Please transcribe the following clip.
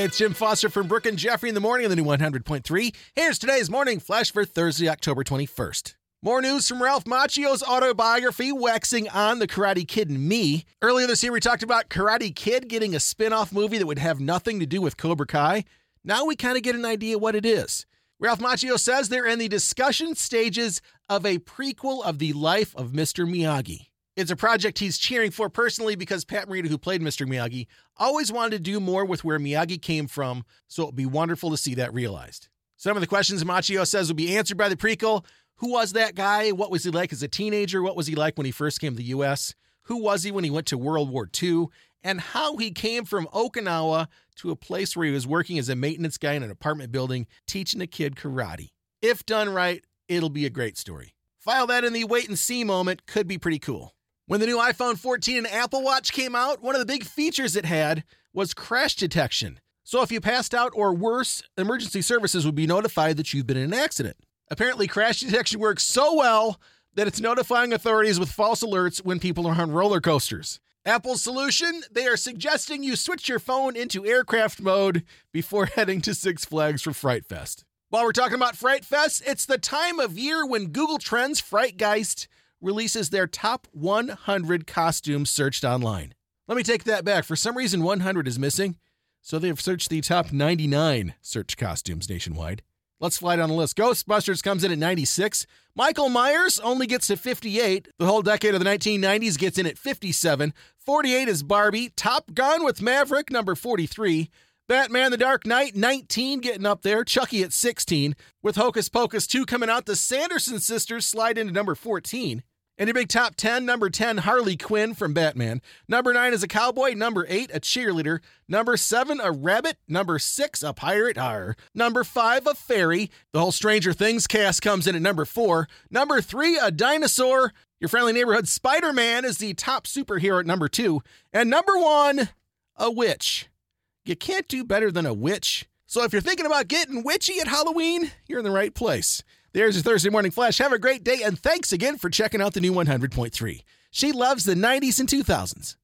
Hey, it's Jim Foster from Brooke and Jeffrey in the morning on the new 100.3. Here's today's morning flash for Thursday, October 21st. More news from Ralph Macchio's autobiography, Waxing on the Karate Kid and Me. Earlier this year, we talked about Karate Kid getting a spin off movie that would have nothing to do with Cobra Kai. Now we kind of get an idea what it is. Ralph Macchio says they're in the discussion stages of a prequel of the life of Mr. Miyagi. It's a project he's cheering for personally because Pat Morita, who played Mr. Miyagi, always wanted to do more with where Miyagi came from, so it would be wonderful to see that realized. Some of the questions Macchio says will be answered by the prequel. Who was that guy? What was he like as a teenager? What was he like when he first came to the U.S.? Who was he when he went to World War II? And how he came from Okinawa to a place where he was working as a maintenance guy in an apartment building, teaching a kid karate. If done right, it'll be a great story. File that in the wait and see moment, could be pretty cool. When the new iPhone 14 and Apple Watch came out, one of the big features it had was crash detection. So if you passed out or worse, emergency services would be notified that you've been in an accident. Apparently, crash detection works so well that it's notifying authorities with false alerts when people are on roller coasters. Apple's solution they are suggesting you switch your phone into aircraft mode before heading to Six Flags for Fright Fest. While we're talking about Fright Fest, it's the time of year when Google Trends Frightgeist releases their top 100 costumes searched online. Let me take that back. For some reason, 100 is missing, so they've searched the top 99 search costumes nationwide. Let's fly down the list. Ghostbusters comes in at 96. Michael Myers only gets to 58. The whole decade of the 1990s gets in at 57. 48 is Barbie. Top Gun with Maverick, number 43. Batman the Dark Knight, 19, getting up there. Chucky at 16. With Hocus Pocus 2 coming out, the Sanderson sisters slide into number 14. In your big top 10, number 10, Harley Quinn from Batman. Number 9 is a cowboy. Number 8, a cheerleader. Number 7, a rabbit. Number 6, a pirate. R. Number 5, a fairy. The whole Stranger Things cast comes in at number 4. Number 3, a dinosaur. Your friendly neighborhood Spider Man is the top superhero at number 2. And number 1, a witch. You can't do better than a witch. So if you're thinking about getting witchy at Halloween, you're in the right place. There's your Thursday Morning Flash. Have a great day, and thanks again for checking out the new 100.3. She loves the 90s and 2000s.